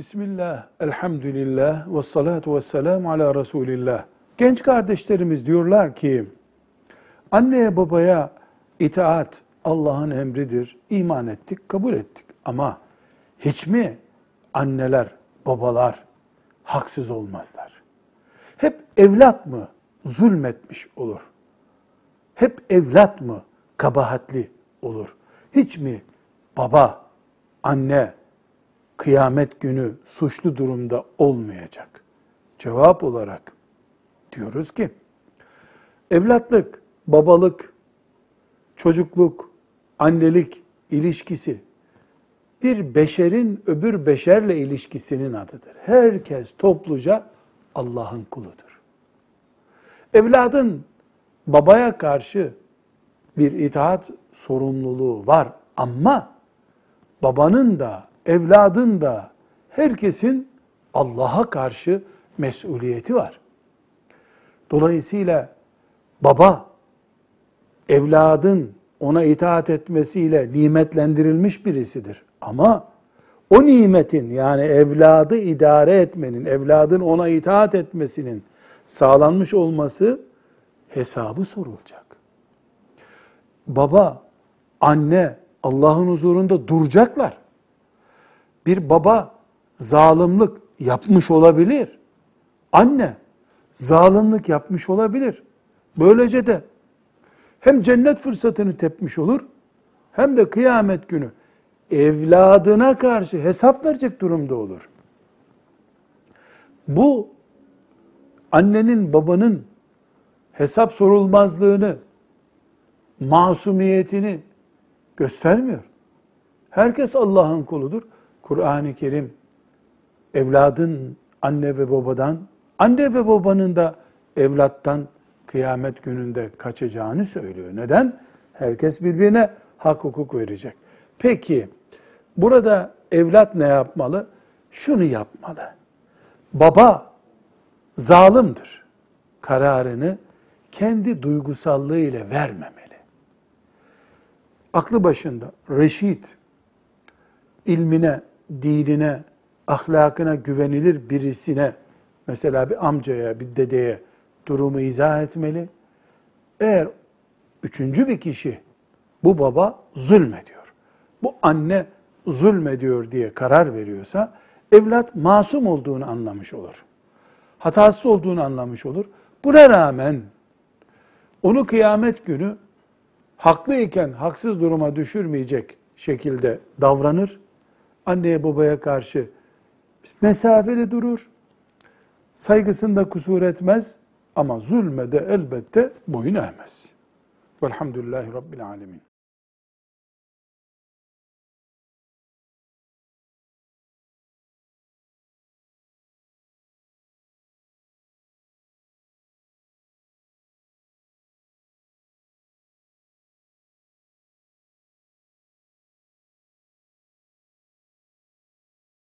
Bismillah, elhamdülillah, ve salatu ve selamu ala Resulillah. Genç kardeşlerimiz diyorlar ki, anneye babaya itaat Allah'ın emridir, iman ettik, kabul ettik. Ama hiç mi anneler, babalar haksız olmazlar? Hep evlat mı zulmetmiş olur? Hep evlat mı kabahatli olur? Hiç mi baba, anne, kıyamet günü suçlu durumda olmayacak. Cevap olarak diyoruz ki evlatlık, babalık, çocukluk, annelik ilişkisi bir beşerin öbür beşerle ilişkisinin adıdır. Herkes topluca Allah'ın kuludur. Evladın babaya karşı bir itaat sorumluluğu var ama babanın da evladın da herkesin Allah'a karşı mesuliyeti var. Dolayısıyla baba evladın ona itaat etmesiyle nimetlendirilmiş birisidir. Ama o nimetin yani evladı idare etmenin, evladın ona itaat etmesinin sağlanmış olması hesabı sorulacak. Baba, anne Allah'ın huzurunda duracaklar bir baba zalimlik yapmış olabilir. Anne zalimlik yapmış olabilir. Böylece de hem cennet fırsatını tepmiş olur hem de kıyamet günü evladına karşı hesap verecek durumda olur. Bu annenin babanın hesap sorulmazlığını, masumiyetini göstermiyor. Herkes Allah'ın kuludur. Kur'an-ı Kerim evladın anne ve babadan, anne ve babanın da evlattan kıyamet gününde kaçacağını söylüyor. Neden? Herkes birbirine hak hukuk verecek. Peki burada evlat ne yapmalı? Şunu yapmalı. Baba zalimdir. Kararını kendi duygusallığı ile vermemeli. Aklı başında, reşit, ilmine, dinine, ahlakına güvenilir birisine, mesela bir amcaya, bir dedeye durumu izah etmeli. Eğer üçüncü bir kişi, bu baba zulmediyor, bu anne zulmediyor diye karar veriyorsa, evlat masum olduğunu anlamış olur. Hatası olduğunu anlamış olur. Buna rağmen onu kıyamet günü haklıyken haksız duruma düşürmeyecek şekilde davranır anneye babaya karşı mesafeli durur. Saygısında kusur etmez ama zulmede elbette boyun eğmez. Velhamdülillahi Rabbil Alemin.